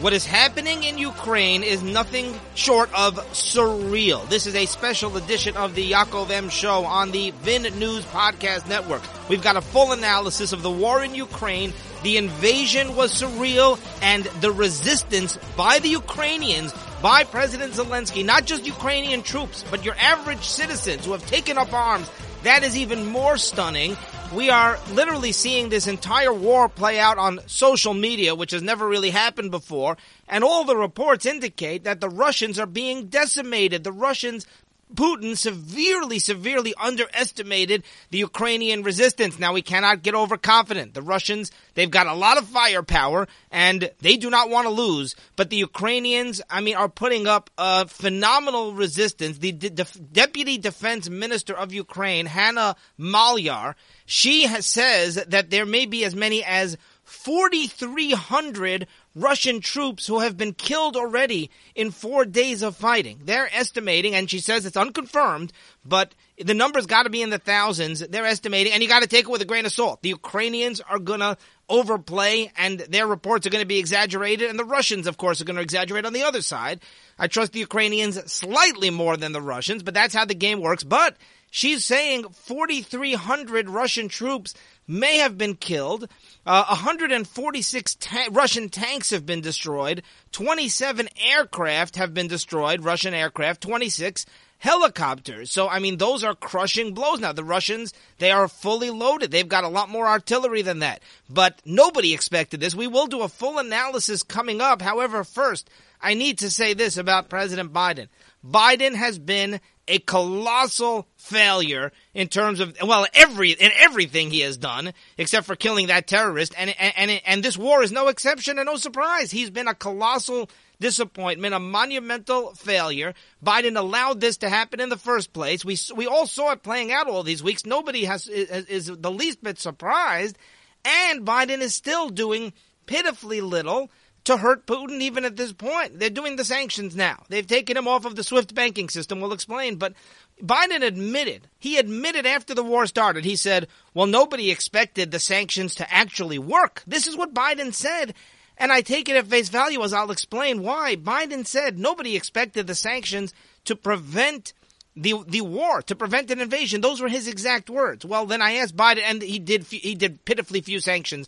What is happening in Ukraine is nothing short of surreal. This is a special edition of the Yaakov M show on the Vin News Podcast Network. We've got a full analysis of the war in Ukraine. The invasion was surreal and the resistance by the Ukrainians by President Zelensky, not just Ukrainian troops, but your average citizens who have taken up arms. That is even more stunning we are literally seeing this entire war play out on social media, which has never really happened before. And all the reports indicate that the Russians are being decimated. The Russians Putin severely, severely underestimated the Ukrainian resistance. Now we cannot get overconfident. The Russians, they've got a lot of firepower and they do not want to lose. But the Ukrainians, I mean, are putting up a phenomenal resistance. The de- deputy defense minister of Ukraine, Hanna Malyar, she has, says that there may be as many as 4,300 Russian troops who have been killed already in four days of fighting. They're estimating, and she says it's unconfirmed, but the number's got to be in the thousands. They're estimating, and you got to take it with a grain of salt. The Ukrainians are going to overplay, and their reports are going to be exaggerated, and the Russians, of course, are going to exaggerate on the other side. I trust the Ukrainians slightly more than the Russians, but that's how the game works. But she's saying 4,300 Russian troops may have been killed. Uh, 146 ta- Russian tanks have been destroyed. 27 aircraft have been destroyed, Russian aircraft. 26 helicopters. So, I mean, those are crushing blows. Now, the Russians, they are fully loaded. They've got a lot more artillery than that. But nobody expected this. We will do a full analysis coming up. However, first, I need to say this about President Biden. Biden has been a colossal failure in terms of well every in everything he has done except for killing that terrorist. And and and, and this war is no exception and no surprise. He's been a colossal disappointment a monumental failure. Biden allowed this to happen in the first place. We we all saw it playing out all these weeks. Nobody has is, is the least bit surprised. And biden is still doing pitifully little to hurt Putin even at this point. They're doing the sanctions now. They've taken him off of the SWIFT banking system. We'll explain. But Biden admitted, he admitted after the war started, he said, well, nobody expected the sanctions to actually work. This is what Biden said. And I take it at face value as I'll explain why. Biden said nobody expected the sanctions to prevent the the war to prevent an invasion. Those were his exact words. Well, then I asked Biden, and he did he did pitifully few sanctions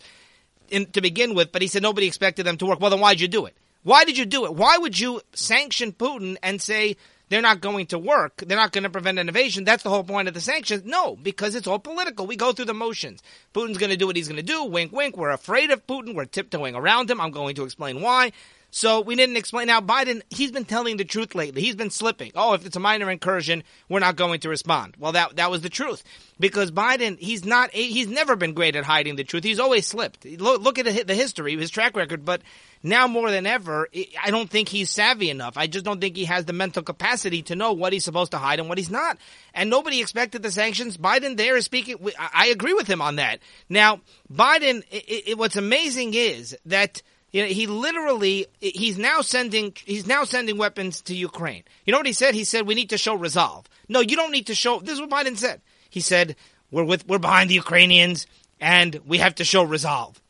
in, to begin with, but he said nobody expected them to work. Well, then why'd you do it? Why did you do it? Why would you sanction Putin and say they're not going to work? They're not going to prevent an invasion. That's the whole point of the sanctions. No, because it's all political. We go through the motions. Putin's going to do what he's going to do. Wink, wink. We're afraid of Putin. We're tiptoeing around him. I'm going to explain why. So we didn't explain. Now Biden, he's been telling the truth lately. He's been slipping. Oh, if it's a minor incursion, we're not going to respond. Well, that that was the truth because Biden, he's not, he's never been great at hiding the truth. He's always slipped. Look, look at the history, his track record. But now more than ever, I don't think he's savvy enough. I just don't think he has the mental capacity to know what he's supposed to hide and what he's not. And nobody expected the sanctions. Biden there is speaking. I agree with him on that. Now, Biden, it, it, what's amazing is that you know, he literally he's now sending he's now sending weapons to Ukraine. You know what he said? He said we need to show resolve. No, you don't need to show. This is what Biden said. He said we're with we're behind the Ukrainians and we have to show resolve.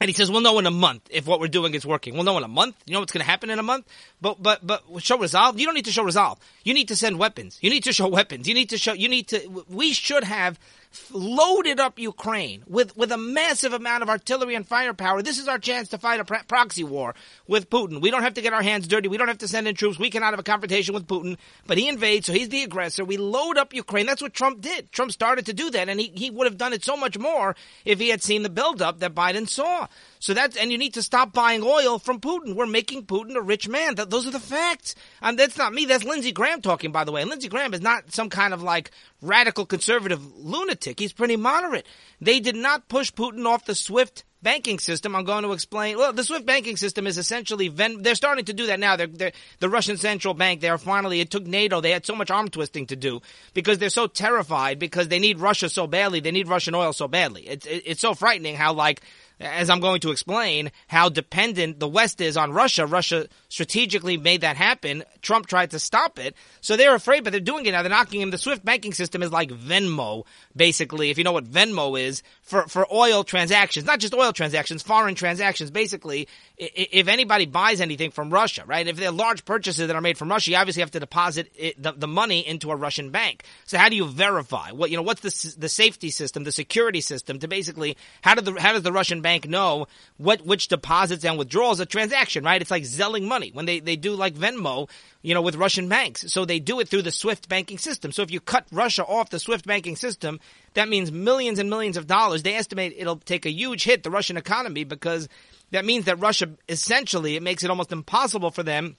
And he says, "We'll know in a month if what we're doing is working. We'll know in a month. You know what's going to happen in a month. But but but show resolve. You don't need to show resolve. You need to send weapons. You need to show weapons. You need to show. You need to. We should have loaded up Ukraine with, with a massive amount of artillery and firepower. This is our chance to fight a proxy war with Putin. We don't have to get our hands dirty. We don't have to send in troops. We cannot have a confrontation with Putin, but he invades, so he's the aggressor. We load up Ukraine. That's what Trump did. Trump started to do that, and he, he would have done it so much more if he had seen the buildup that Biden saw. So that's, and you need to stop buying oil from Putin. We're making Putin a rich man. That, those are the facts. And that's not me. That's Lindsey Graham talking, by the way. And Lindsey Graham is not some kind of like radical conservative lunatic. He's pretty moderate. They did not push Putin off the SWIFT banking system. I'm going to explain. Well, the SWIFT banking system is essentially Ven- they're starting to do that now. They're, they're, the Russian central bank. They are finally. It took NATO. They had so much arm twisting to do because they're so terrified because they need Russia so badly. They need Russian oil so badly. It's it, it's so frightening how like as I'm going to explain, how dependent the West is on Russia. Russia strategically made that happen. Trump tried to stop it. So they're afraid, but they're doing it now. They're knocking him. The SWIFT banking system is like Venmo, basically, if you know what Venmo is, for, for oil transactions. Not just oil transactions, foreign transactions. Basically, if anybody buys anything from Russia, right? If they're large purchases that are made from Russia, you obviously have to deposit it, the, the money into a Russian bank. So how do you verify? What, you know, what's the, the safety system, the security system to basically, how, do the, how does the Russian bank know what which deposits and withdrawals a transaction, right? It's like zelling money when they, they do like Venmo, you know, with Russian banks. So they do it through the SWIFT banking system. So if you cut Russia off the SWIFT banking system, that means millions and millions of dollars. They estimate it'll take a huge hit the Russian economy because that means that Russia essentially it makes it almost impossible for them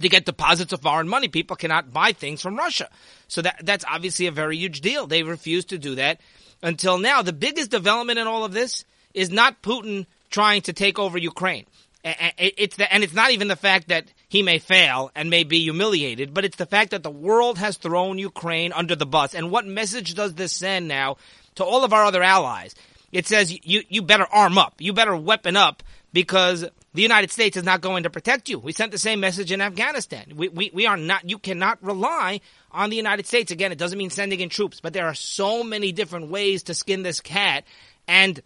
to get deposits of foreign money. People cannot buy things from Russia. So that that's obviously a very huge deal. They refuse to do that until now. The biggest development in all of this is not Putin trying to take over Ukraine. It's the, and it's not even the fact that he may fail and may be humiliated, but it's the fact that the world has thrown Ukraine under the bus. And what message does this send now to all of our other allies? It says you, you better arm up. You better weapon up because the United States is not going to protect you. We sent the same message in Afghanistan. We, we, we are not, you cannot rely on the United States. Again, it doesn't mean sending in troops, but there are so many different ways to skin this cat. And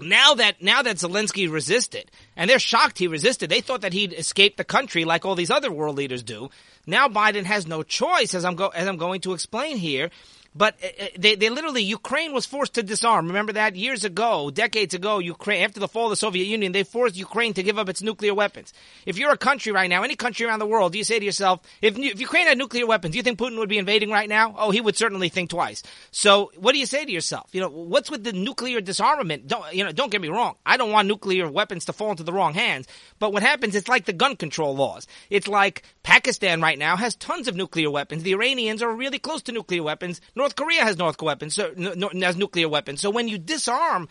now that now that Zelensky resisted, and they're shocked he resisted, they thought that he'd escape the country like all these other world leaders do. Now Biden has no choice, as I'm go, as I'm going to explain here, but uh, uh, they, they literally, Ukraine was forced to disarm. Remember that years ago, decades ago, Ukraine, after the fall of the Soviet Union, they forced Ukraine to give up its nuclear weapons. If you're a country right now, any country around the world, do you say to yourself, if, if Ukraine had nuclear weapons, do you think Putin would be invading right now? Oh, he would certainly think twice. So what do you say to yourself? You know, what's with the nuclear disarmament? Don't, you know, don't get me wrong. I don't want nuclear weapons to fall into the wrong hands. But what happens, it's like the gun control laws. It's like Pakistan right now has tons of nuclear weapons. The Iranians are really close to nuclear weapons. North Korea has North weapons, so, has nuclear weapons. So when you disarm,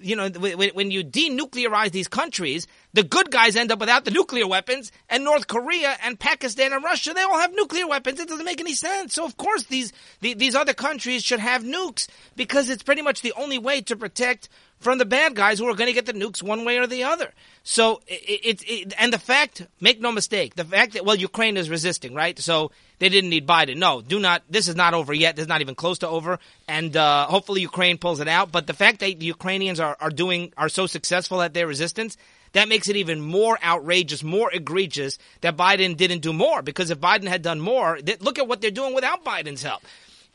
you know, when you denuclearize these countries, the good guys end up without the nuclear weapons, and North Korea and Pakistan and Russia, they all have nuclear weapons. It doesn't make any sense. So of course these these other countries should have nukes because it's pretty much the only way to protect from the bad guys who are going to get the nukes one way or the other. So it's it, it, and the fact, make no mistake, the fact that well Ukraine is resisting, right? So they didn't need Biden. No, do not. This is not over yet. This is not even close to over. And uh, hopefully Ukraine pulls it out. But the fact that the Ukrainians are are doing are so successful at their resistance. That makes it even more outrageous, more egregious that Biden didn't do more. Because if Biden had done more, look at what they're doing without Biden's help.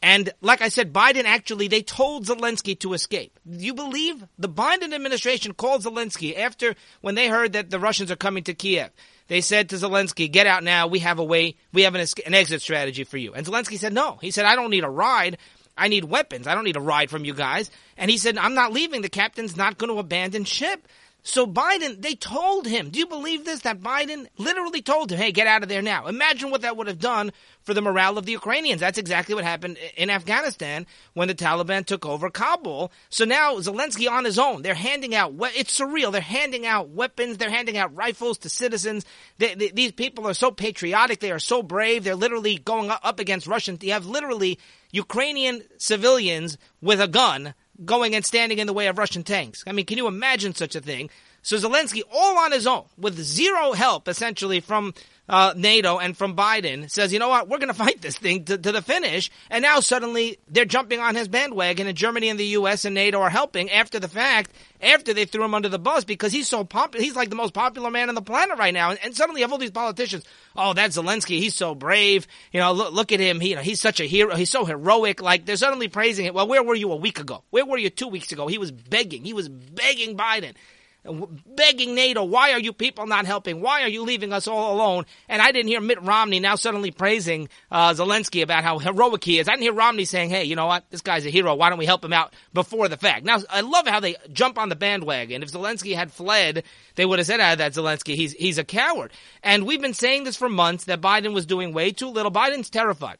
And like I said, Biden actually, they told Zelensky to escape. Do you believe the Biden administration called Zelensky after when they heard that the Russians are coming to Kiev? They said to Zelensky, get out now. We have a way, we have an, an exit strategy for you. And Zelensky said, no. He said, I don't need a ride. I need weapons. I don't need a ride from you guys. And he said, I'm not leaving. The captain's not going to abandon ship. So Biden, they told him, do you believe this? That Biden literally told him, hey, get out of there now. Imagine what that would have done for the morale of the Ukrainians. That's exactly what happened in Afghanistan when the Taliban took over Kabul. So now Zelensky on his own, they're handing out, it's surreal. They're handing out weapons. They're handing out rifles to citizens. They, they, these people are so patriotic. They are so brave. They're literally going up against Russians. You have literally Ukrainian civilians with a gun going and standing in the way of Russian tanks. I mean, can you imagine such a thing? So Zelensky, all on his own, with zero help essentially from uh, NATO and from Biden says, you know what, we're going to fight this thing to, to, the finish. And now suddenly they're jumping on his bandwagon, and Germany and the U.S. and NATO are helping after the fact, after they threw him under the bus because he's so popular. He's like the most popular man on the planet right now. And, and suddenly you have all these politicians. Oh, that's Zelensky. He's so brave. You know, look, look at him. He, you know, he's such a hero. He's so heroic. Like they're suddenly praising it. Well, where were you a week ago? Where were you two weeks ago? He was begging. He was begging Biden begging NATO, why are you people not helping? Why are you leaving us all alone? And I didn't hear Mitt Romney now suddenly praising uh, Zelensky about how heroic he is. I didn't hear Romney saying, hey, you know what? This guy's a hero. Why don't we help him out before the fact? Now, I love how they jump on the bandwagon. If Zelensky had fled, they would have said, ah, that Zelensky, he's, he's a coward. And we've been saying this for months that Biden was doing way too little. Biden's terrified.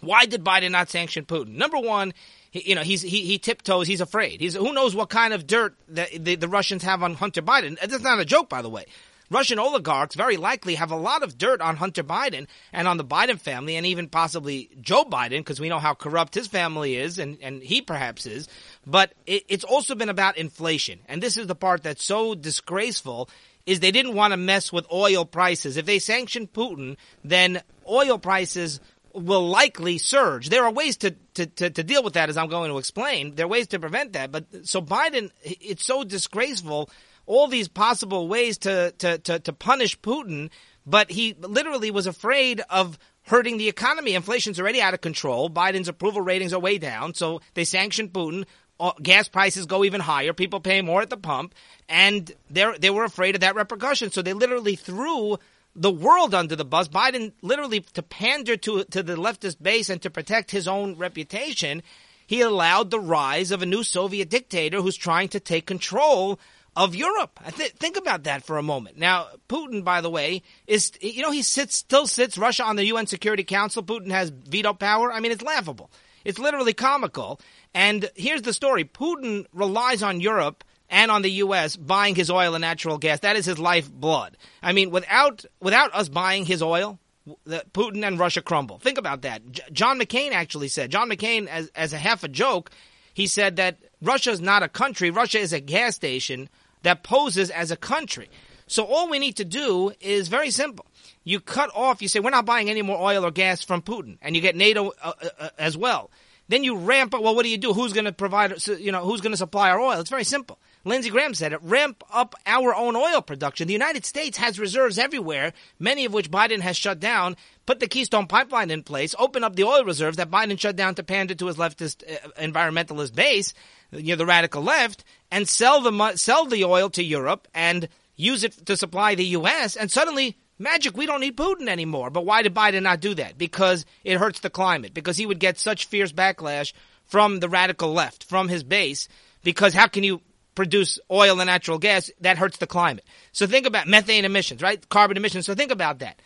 Why did Biden not sanction Putin? Number one, he, you know, he's he, he tiptoes. He's afraid. He's who knows what kind of dirt the, the, the Russians have on Hunter Biden. That's not a joke, by the way. Russian oligarchs very likely have a lot of dirt on Hunter Biden and on the Biden family and even possibly Joe Biden because we know how corrupt his family is and, and he perhaps is. But it, it's also been about inflation. And this is the part that's so disgraceful is they didn't want to mess with oil prices. If they sanctioned Putin, then oil prices will likely surge. There are ways to, to, to, to, deal with that, as I'm going to explain. There are ways to prevent that. But so Biden, it's so disgraceful, all these possible ways to, to, to, to punish Putin, but he literally was afraid of hurting the economy. Inflation's already out of control. Biden's approval ratings are way down. So they sanction Putin. Uh, gas prices go even higher. People pay more at the pump. And they they were afraid of that repercussion. So they literally threw the world under the bus. Biden literally to pander to to the leftist base and to protect his own reputation, he allowed the rise of a new Soviet dictator who's trying to take control of Europe. Th- think about that for a moment. Now, Putin, by the way, is you know he sits still sits Russia on the UN Security Council. Putin has veto power. I mean, it's laughable. It's literally comical. And here's the story: Putin relies on Europe and on the U.S. buying his oil and natural gas. That is his lifeblood. I mean, without without us buying his oil, Putin and Russia crumble. Think about that. J- John McCain actually said. John McCain, as as a half a joke, he said that Russia is not a country. Russia is a gas station that poses as a country. So all we need to do is very simple. You cut off. You say we're not buying any more oil or gas from Putin, and you get NATO uh, uh, uh as well. Then you ramp up. Well, what do you do? Who's going to provide? You know, who's going to supply our oil? It's very simple. Lindsey Graham said it, ramp up our own oil production. The United States has reserves everywhere, many of which Biden has shut down. Put the Keystone Pipeline in place, open up the oil reserves that Biden shut down to pander to his leftist uh, environmentalist base, you know, the radical left, and sell the sell the oil to Europe and use it to supply the U.S. And suddenly, magic, we don't need Putin anymore. But why did Biden not do that? Because it hurts the climate. Because he would get such fierce backlash from the radical left, from his base. Because how can you produce oil and natural gas, that hurts the climate. So think about methane emissions, right? Carbon emissions. So think about that.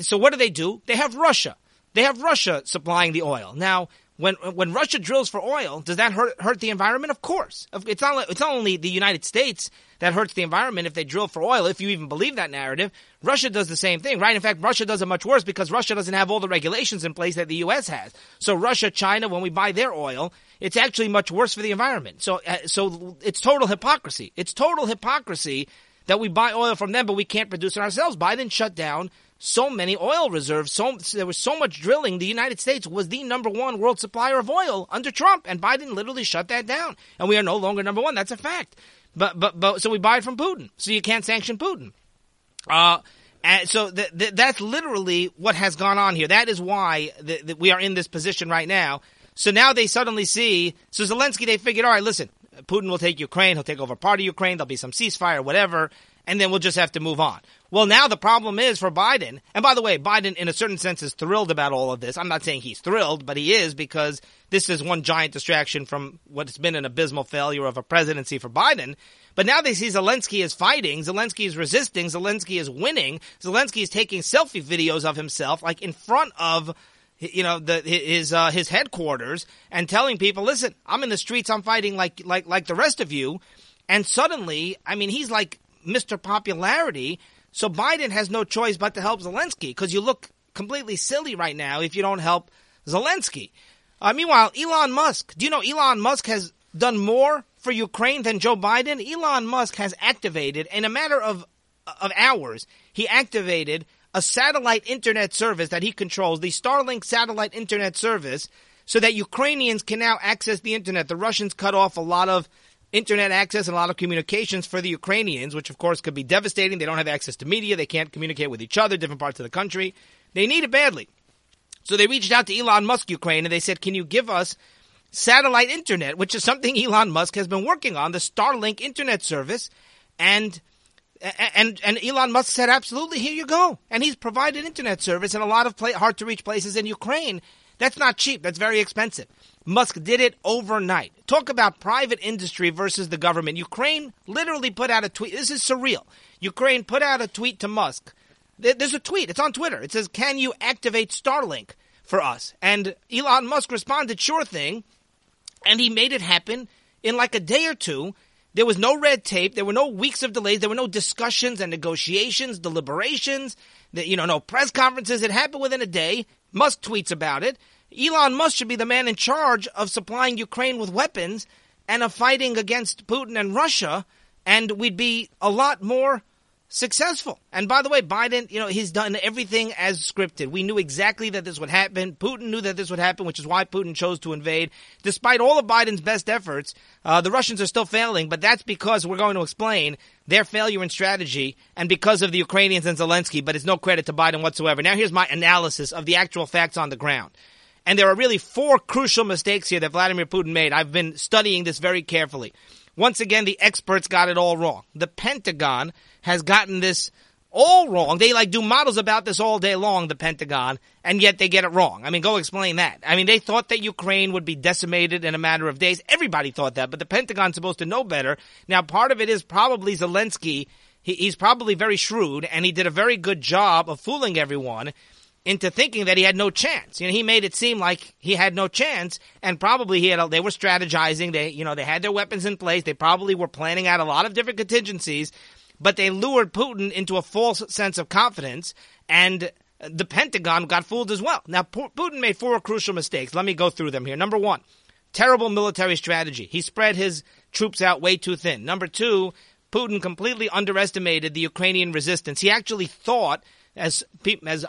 So what do they do? They have Russia. They have Russia supplying the oil. Now, when when Russia drills for oil, does that hurt hurt the environment? Of course. It's not it's not only the United States that hurts the environment if they drill for oil. If you even believe that narrative, Russia does the same thing, right? In fact, Russia does it much worse because Russia doesn't have all the regulations in place that the U.S. has. So Russia, China, when we buy their oil, it's actually much worse for the environment. So uh, so it's total hypocrisy. It's total hypocrisy that we buy oil from them, but we can't produce it ourselves. Biden shut down so many oil reserves. So there was so much drilling. The United States was the number one world supplier of oil under Trump, and Biden literally shut that down. And we are no longer number one. That's a fact. But but but so we buy it from Putin. So you can't sanction Putin. Uh, and so th- th- that's literally what has gone on here. That is why th- we are in this position right now. So now they suddenly see. So Zelensky, they figured, all right, listen, Putin will take Ukraine. He'll take over part of Ukraine. There'll be some ceasefire, whatever and then we'll just have to move on. Well, now the problem is for Biden, and by the way, Biden in a certain sense is thrilled about all of this. I'm not saying he's thrilled, but he is because this is one giant distraction from what's been an abysmal failure of a presidency for Biden. But now they see Zelensky is fighting, Zelensky is resisting, Zelensky is winning, Zelensky is taking selfie videos of himself, like in front of you know the, his uh, his headquarters and telling people, "Listen, I'm in the streets. I'm fighting like like like the rest of you." And suddenly, I mean, he's like Mr. Popularity. So Biden has no choice but to help Zelensky because you look completely silly right now if you don't help Zelensky. Uh, meanwhile, Elon Musk. Do you know Elon Musk has done more for Ukraine than Joe Biden? Elon Musk has activated in a matter of of hours. He activated a satellite internet service that he controls, the Starlink satellite internet service, so that Ukrainians can now access the internet. The Russians cut off a lot of internet access and a lot of communications for the Ukrainians, which of course could be devastating. They don't have access to media. They can't communicate with each other, different parts of the country. They need it badly. So they reached out to Elon Musk Ukraine and they said, can you give us satellite internet, which is something Elon Musk has been working on, the Starlink internet service. And and and Elon Musk said, absolutely, here you go. And he's provided internet service in a lot of hard to reach places in Ukraine. That's not cheap. That's very expensive. Musk did it overnight. Talk about private industry versus the government. Ukraine literally put out a tweet. This is surreal. Ukraine put out a tweet to Musk. There's a tweet. It's on Twitter. It says, "Can you activate Starlink for us?" And Elon Musk responded, "Sure thing," and he made it happen in like a day or two. There was no red tape. There were no weeks of delays. There were no discussions and negotiations, deliberations. You know, no press conferences. It happened within a day. Musk tweets about it. Elon Musk should be the man in charge of supplying Ukraine with weapons and of fighting against Putin and Russia, and we'd be a lot more successful. And by the way, Biden, you know, he's done everything as scripted. We knew exactly that this would happen. Putin knew that this would happen, which is why Putin chose to invade. Despite all of Biden's best efforts, uh, the Russians are still failing, but that's because we're going to explain their failure in strategy and because of the Ukrainians and Zelensky, but it's no credit to Biden whatsoever. Now here's my analysis of the actual facts on the ground. And there are really four crucial mistakes here that Vladimir Putin made. I've been studying this very carefully. Once again, the experts got it all wrong. The Pentagon has gotten this all wrong. They like do models about this all day long, the Pentagon, and yet they get it wrong. I mean, go explain that. I mean, they thought that Ukraine would be decimated in a matter of days. Everybody thought that, but the Pentagon's supposed to know better. Now, part of it is probably Zelensky. He, he's probably very shrewd, and he did a very good job of fooling everyone into thinking that he had no chance. You know, he made it seem like he had no chance, and probably he had. A, they were strategizing. They, you know, they had their weapons in place. They probably were planning out a lot of different contingencies, but they lured Putin into a false sense of confidence, and the Pentagon got fooled as well. Now, Putin made four crucial mistakes. Let me go through them here. Number one, terrible military strategy. He spread his troops out way too thin. Number two, Putin completely underestimated the Ukrainian resistance. He actually thought as as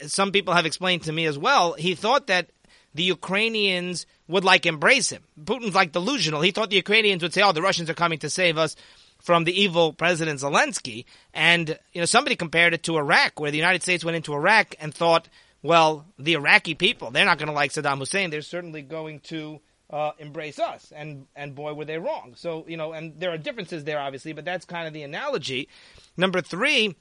some people have explained to me as well, he thought that the Ukrainians would like embrace him. Putin's like delusional. He thought the Ukrainians would say, "Oh, the Russians are coming to save us." From the evil President Zelensky, and you know somebody compared it to Iraq, where the United States went into Iraq and thought, well, the Iraqi people, they're not going to like Saddam Hussein. They're certainly going to uh, embrace us. And and boy, were they wrong. So you know, and there are differences there, obviously, but that's kind of the analogy. Number three,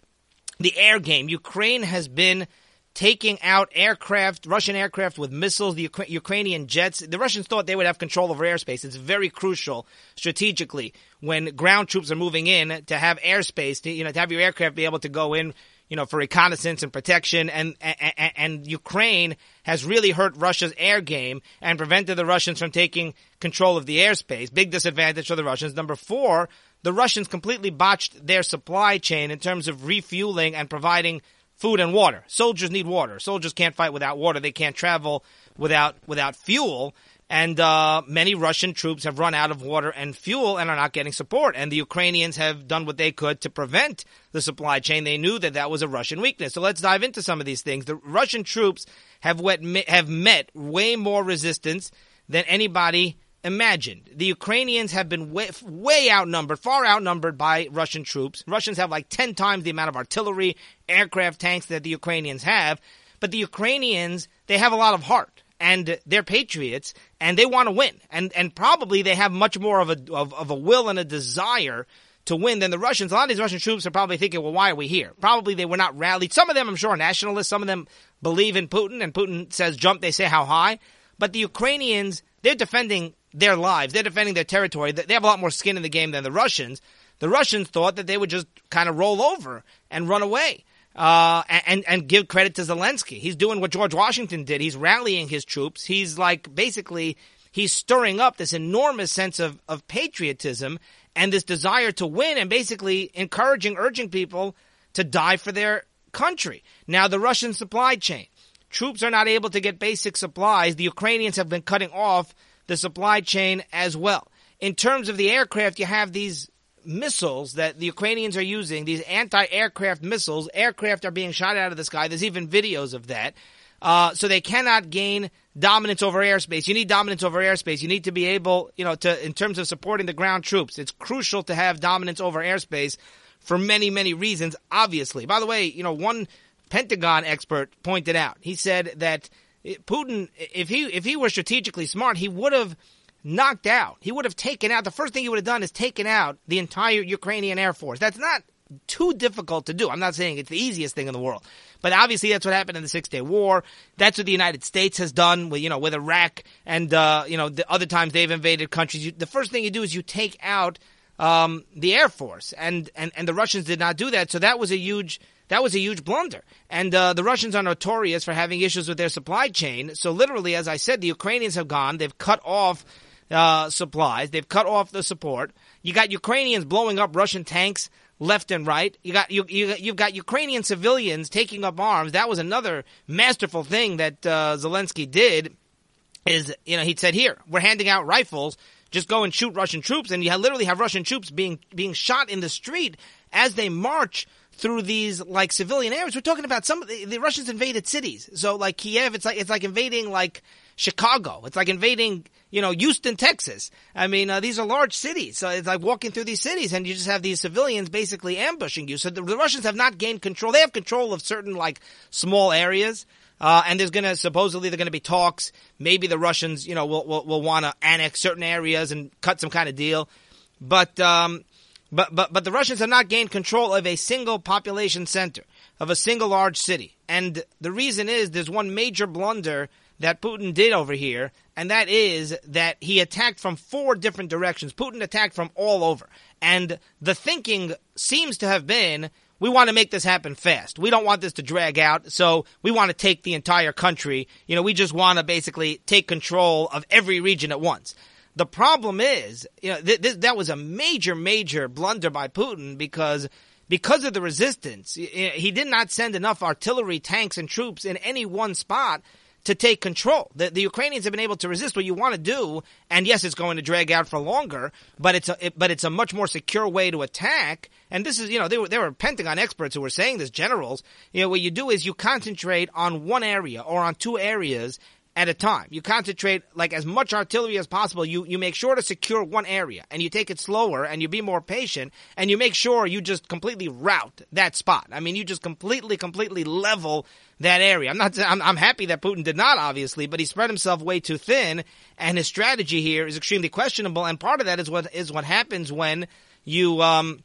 the air game. Ukraine has been taking out aircraft, Russian aircraft with missiles, the Ukrainian jets. The Russians thought they would have control over airspace. It's very crucial strategically when ground troops are moving in to have airspace, to, you know, to have your aircraft be able to go in, you know, for reconnaissance and protection. And, and, and Ukraine has really hurt Russia's air game and prevented the Russians from taking control of the airspace. Big disadvantage for the Russians. Number four, the Russians completely botched their supply chain in terms of refueling and providing food and water. Soldiers need water. Soldiers can't fight without water. They can't travel without without fuel. And uh, many Russian troops have run out of water and fuel and are not getting support. And the Ukrainians have done what they could to prevent the supply chain. They knew that that was a Russian weakness. So let's dive into some of these things. The Russian troops have wet, have met way more resistance than anybody imagined. The Ukrainians have been way, way, outnumbered, far outnumbered by Russian troops. Russians have like 10 times the amount of artillery, aircraft, tanks that the Ukrainians have. But the Ukrainians, they have a lot of heart and they're patriots and they want to win. And, and probably they have much more of a, of, of a will and a desire to win than the Russians. A lot of these Russian troops are probably thinking, well, why are we here? Probably they were not rallied. Some of them, I'm sure, are nationalists. Some of them believe in Putin and Putin says jump, they say how high. But the Ukrainians, they're defending their lives. They're defending their territory. They have a lot more skin in the game than the Russians. The Russians thought that they would just kind of roll over and run away. Uh, and, and give credit to Zelensky. He's doing what George Washington did. He's rallying his troops. He's like basically, he's stirring up this enormous sense of, of patriotism and this desire to win and basically encouraging, urging people to die for their country. Now, the Russian supply chain. Troops are not able to get basic supplies. The Ukrainians have been cutting off the supply chain as well. In terms of the aircraft, you have these missiles that the Ukrainians are using, these anti-aircraft missiles. Aircraft are being shot out of the sky. There's even videos of that. Uh, so they cannot gain dominance over airspace. You need dominance over airspace. You need to be able, you know, to in terms of supporting the ground troops. It's crucial to have dominance over airspace for many, many reasons. Obviously, by the way, you know, one Pentagon expert pointed out. He said that Putin, if he if he were strategically smart, he would have knocked out. He would have taken out. The first thing he would have done is taken out the entire Ukrainian air force. That's not too difficult to do. I'm not saying it's the easiest thing in the world, but obviously that's what happened in the Six Day War. That's what the United States has done with you know with Iraq and uh, you know the other times they've invaded countries. You, the first thing you do is you take out um, the air force, and, and and the Russians did not do that. So that was a huge that was a huge blunder. And uh, the Russians are notorious for having issues with their supply chain. So literally, as I said, the Ukrainians have gone. They've cut off uh, supplies. They've cut off the support. You got Ukrainians blowing up Russian tanks left and right. You got you, you you've got Ukrainian civilians taking up arms. That was another masterful thing that uh, Zelensky did. Is you know he said here we're handing out rifles. Just go and shoot Russian troops, and you literally have Russian troops being being shot in the street as they march through these like civilian areas. We're talking about some of the, the Russians invaded cities. So like Kiev, it's like it's like invading like Chicago. It's like invading, you know, Houston, Texas. I mean, uh, these are large cities. So it's like walking through these cities and you just have these civilians basically ambushing you. So the, the Russians have not gained control. They have control of certain like small areas. Uh, and there's going to supposedly there going to be talks. Maybe the Russians, you know, will will, will want to annex certain areas and cut some kind of deal. But um, but but but the Russians have not gained control of a single population center of a single large city. And the reason is there's one major blunder that Putin did over here, and that is that he attacked from four different directions. Putin attacked from all over. And the thinking seems to have been we want to make this happen fast. We don't want this to drag out, so we want to take the entire country. You know, we just want to basically take control of every region at once. The problem is, you know, th- th- that was a major, major blunder by Putin because because of the resistance, he did not send enough artillery, tanks, and troops in any one spot to take control. The, the Ukrainians have been able to resist what you want to do, and yes, it's going to drag out for longer, but it's a, it, but it's a much more secure way to attack. And this is, you know, there were, there were Pentagon experts who were saying this, generals. You know, what you do is you concentrate on one area or on two areas at a time. You concentrate like as much artillery as possible. You you make sure to secure one area and you take it slower and you be more patient and you make sure you just completely rout that spot. I mean, you just completely completely level that area. I'm not I'm, I'm happy that Putin did not obviously, but he spread himself way too thin and his strategy here is extremely questionable and part of that is what is what happens when you um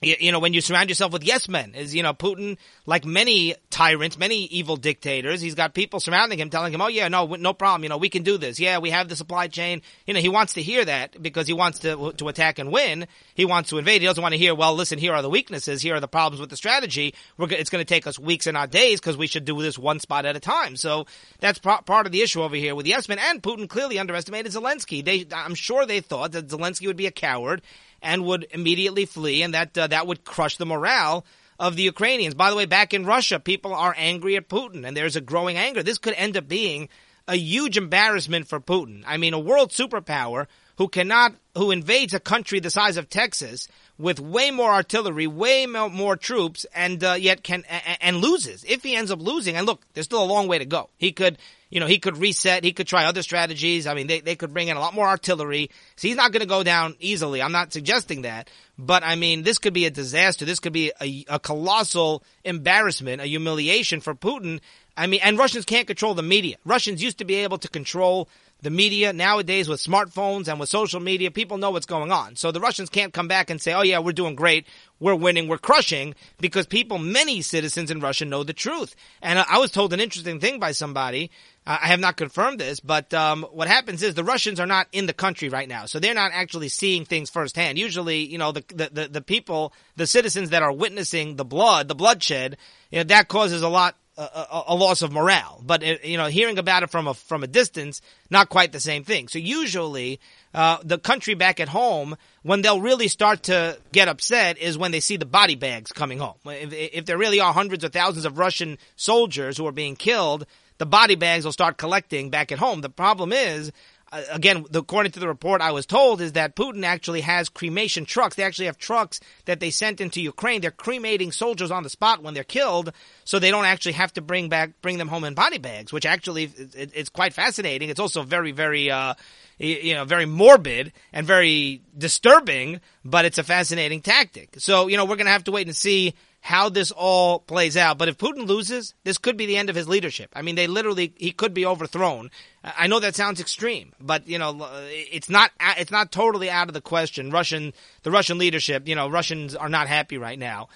you, know, when you surround yourself with yes men, is, you know, Putin, like many tyrants, many evil dictators, he's got people surrounding him telling him, oh yeah, no, no problem, you know, we can do this. Yeah, we have the supply chain. You know, he wants to hear that because he wants to, to attack and win. He wants to invade. He doesn't want to hear, well, listen, here are the weaknesses. Here are the problems with the strategy. We're, it's going to take us weeks and not days because we should do this one spot at a time. So that's part of the issue over here with yes men. And Putin clearly underestimated Zelensky. They, I'm sure they thought that Zelensky would be a coward and would immediately flee, and that uh, that would crush the morale of the Ukrainians. By the way, back in Russia, people are angry at Putin, and there's a growing anger. This could end up being a huge embarrassment for Putin. I mean, a world superpower who cannot, who invades a country the size of Texas with way more artillery, way more troops, and uh, yet can and loses. If he ends up losing, and look, there's still a long way to go. He could you know, he could reset. He could try other strategies. I mean, they, they could bring in a lot more artillery. So he's not going to go down easily. I'm not suggesting that. But I mean, this could be a disaster. This could be a, a colossal embarrassment, a humiliation for Putin. I mean, and Russians can't control the media. Russians used to be able to control the media nowadays with smartphones and with social media, people know what's going on. So the Russians can't come back and say, oh yeah, we're doing great. We're winning. We're crushing because people, many citizens in Russia know the truth. And I was told an interesting thing by somebody. I have not confirmed this, but um, what happens is the Russians are not in the country right now, so they're not actually seeing things firsthand. Usually, you know, the the, the, the people, the citizens that are witnessing the blood, the bloodshed, you know, that causes a lot a, a, loss of morale. But uh, you know, hearing about it from a from a distance, not quite the same thing. So usually, uh, the country back at home, when they'll really start to get upset, is when they see the body bags coming home. If, if there really are hundreds or thousands of Russian soldiers who are being killed, the body bags will start collecting back at home. The problem is uh, again, according to the report I was told, is that Putin actually has cremation trucks. They actually have trucks that they sent into Ukraine. They're cremating soldiers on the spot when they're killed, so they don't actually have to bring back bring them home in body bags. Which actually it, it's quite fascinating. It's also very very uh, you know very morbid and very disturbing, but it's a fascinating tactic. So you know we're gonna have to wait and see how this all plays out. But if Putin loses, this could be the end of his leadership. I mean, they literally he could be overthrown. I know that sounds extreme, but you know, it's not it's not totally out of the question. Russian the Russian leadership, you know, Russians are not happy right now.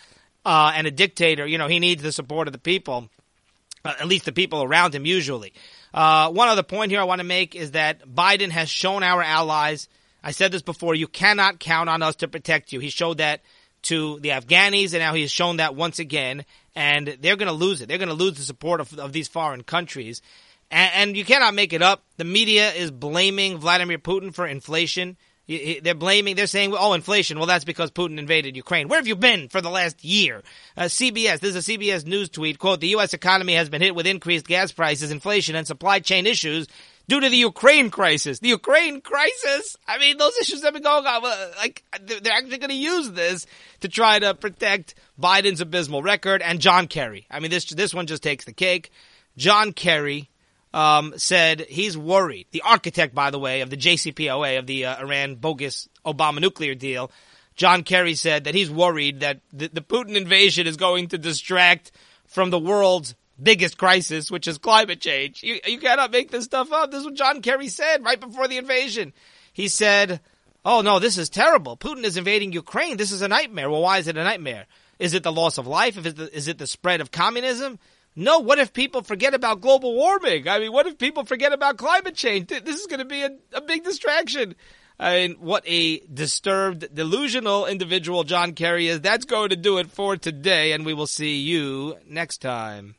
Uh, and a dictator, you know, he needs the support of the people, uh, at least the people around him usually. Uh, one other point here I want to make is that Biden has shown our allies. I said this before. You cannot count on us to protect you. He showed that to the Afghanis, and now he has shown that once again, and they're going to lose it. They're going to lose the support of, of these foreign countries. And, and, you cannot make it up. The media is blaming Vladimir Putin for inflation. He, he, they're blaming, they're saying, oh, inflation. Well, that's because Putin invaded Ukraine. Where have you been for the last year? Uh, CBS, this is a CBS News tweet, quote, the U.S. economy has been hit with increased gas prices, inflation, and supply chain issues due to the Ukraine crisis. The Ukraine crisis? I mean, those issues have been going on. Like, they're actually going to use this to try to protect Biden's abysmal record and John Kerry. I mean, this, this one just takes the cake. John Kerry, um, said he's worried. The architect, by the way, of the JCPOA, of the uh, Iran bogus Obama nuclear deal, John Kerry said that he's worried that the, the Putin invasion is going to distract from the world's biggest crisis, which is climate change. You, you cannot make this stuff up. This is what John Kerry said right before the invasion. He said, Oh no, this is terrible. Putin is invading Ukraine. This is a nightmare. Well, why is it a nightmare? Is it the loss of life? Is it the spread of communism? No, what if people forget about global warming? I mean, what if people forget about climate change? This is going to be a, a big distraction. I mean, what a disturbed, delusional individual John Kerry is. That's going to do it for today, and we will see you next time.